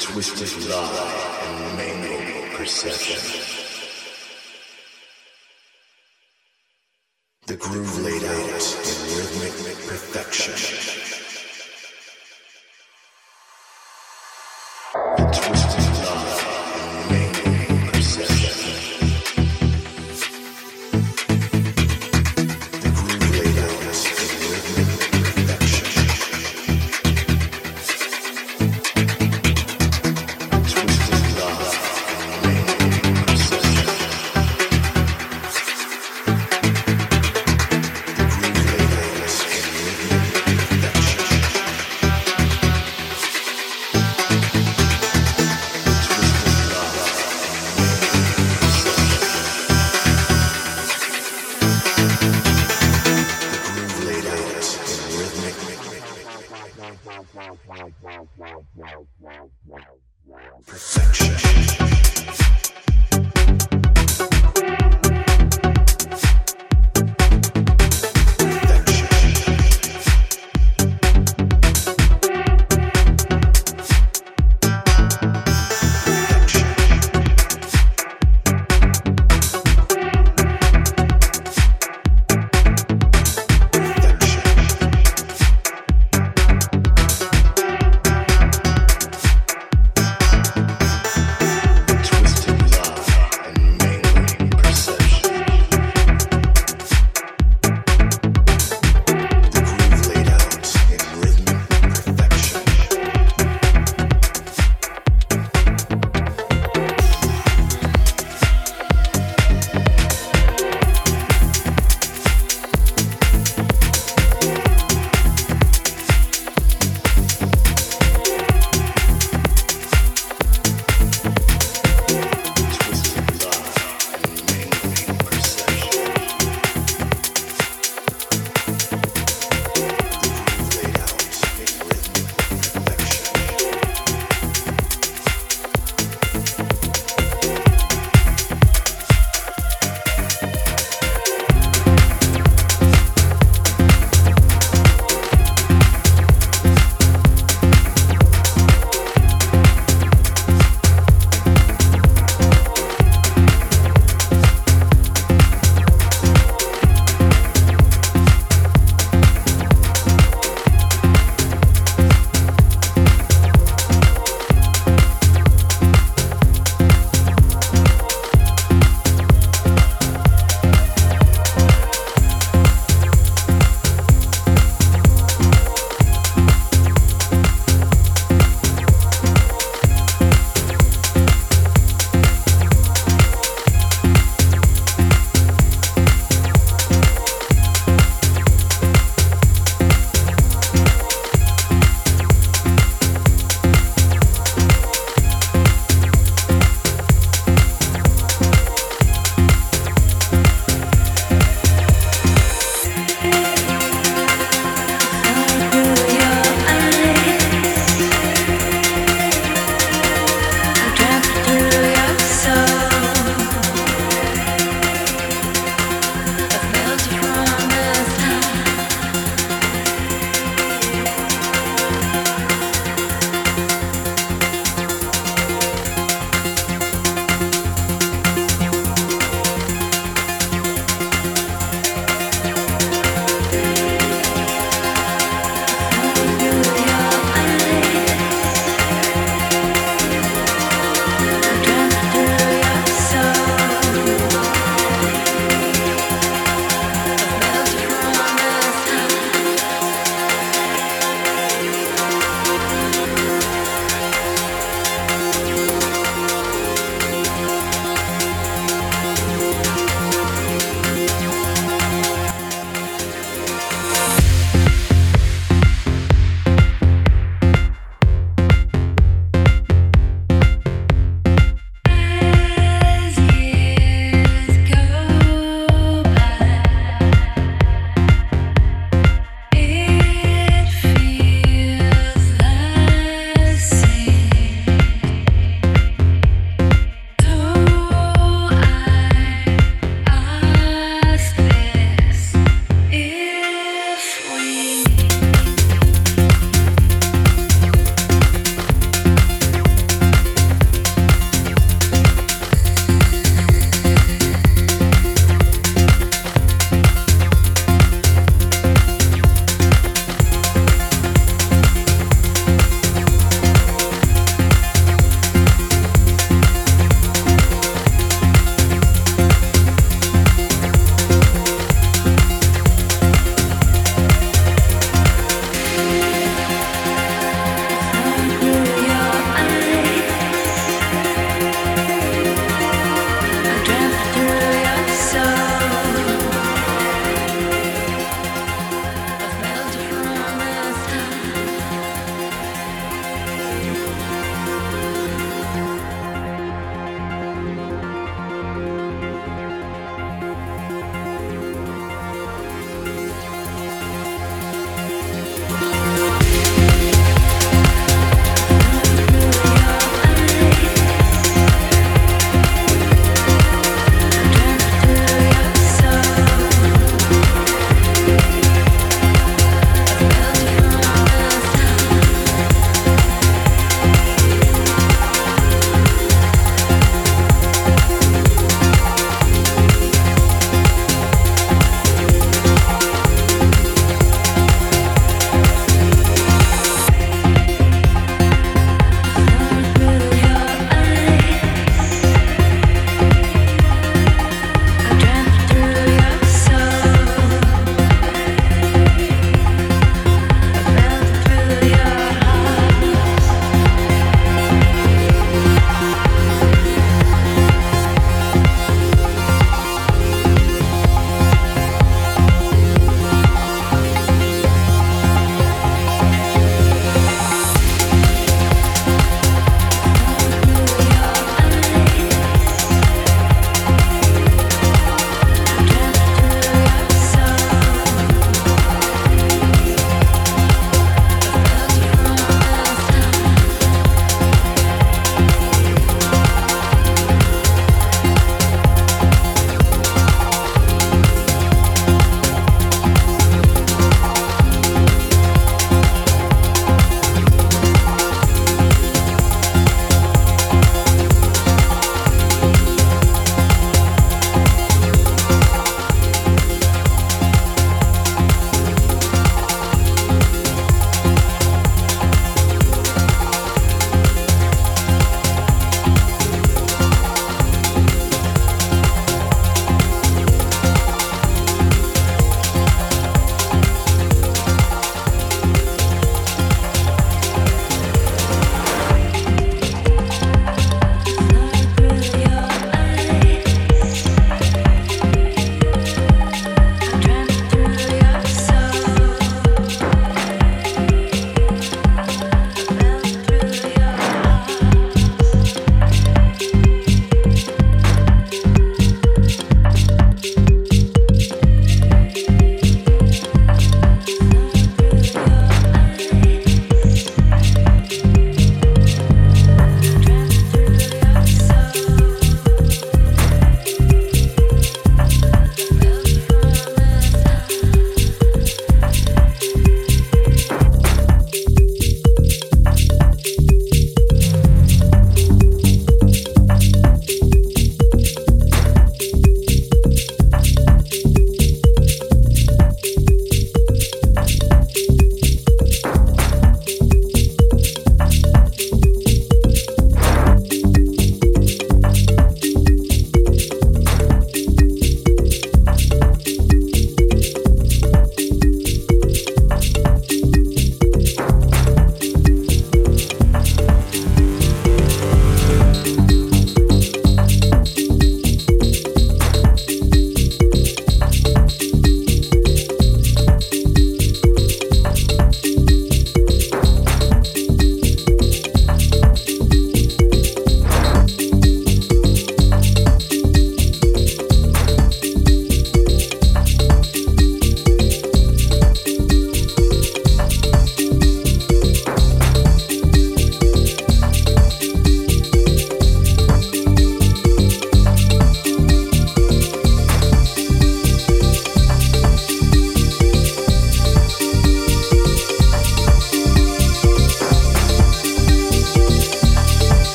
twisted lie and mangled perception.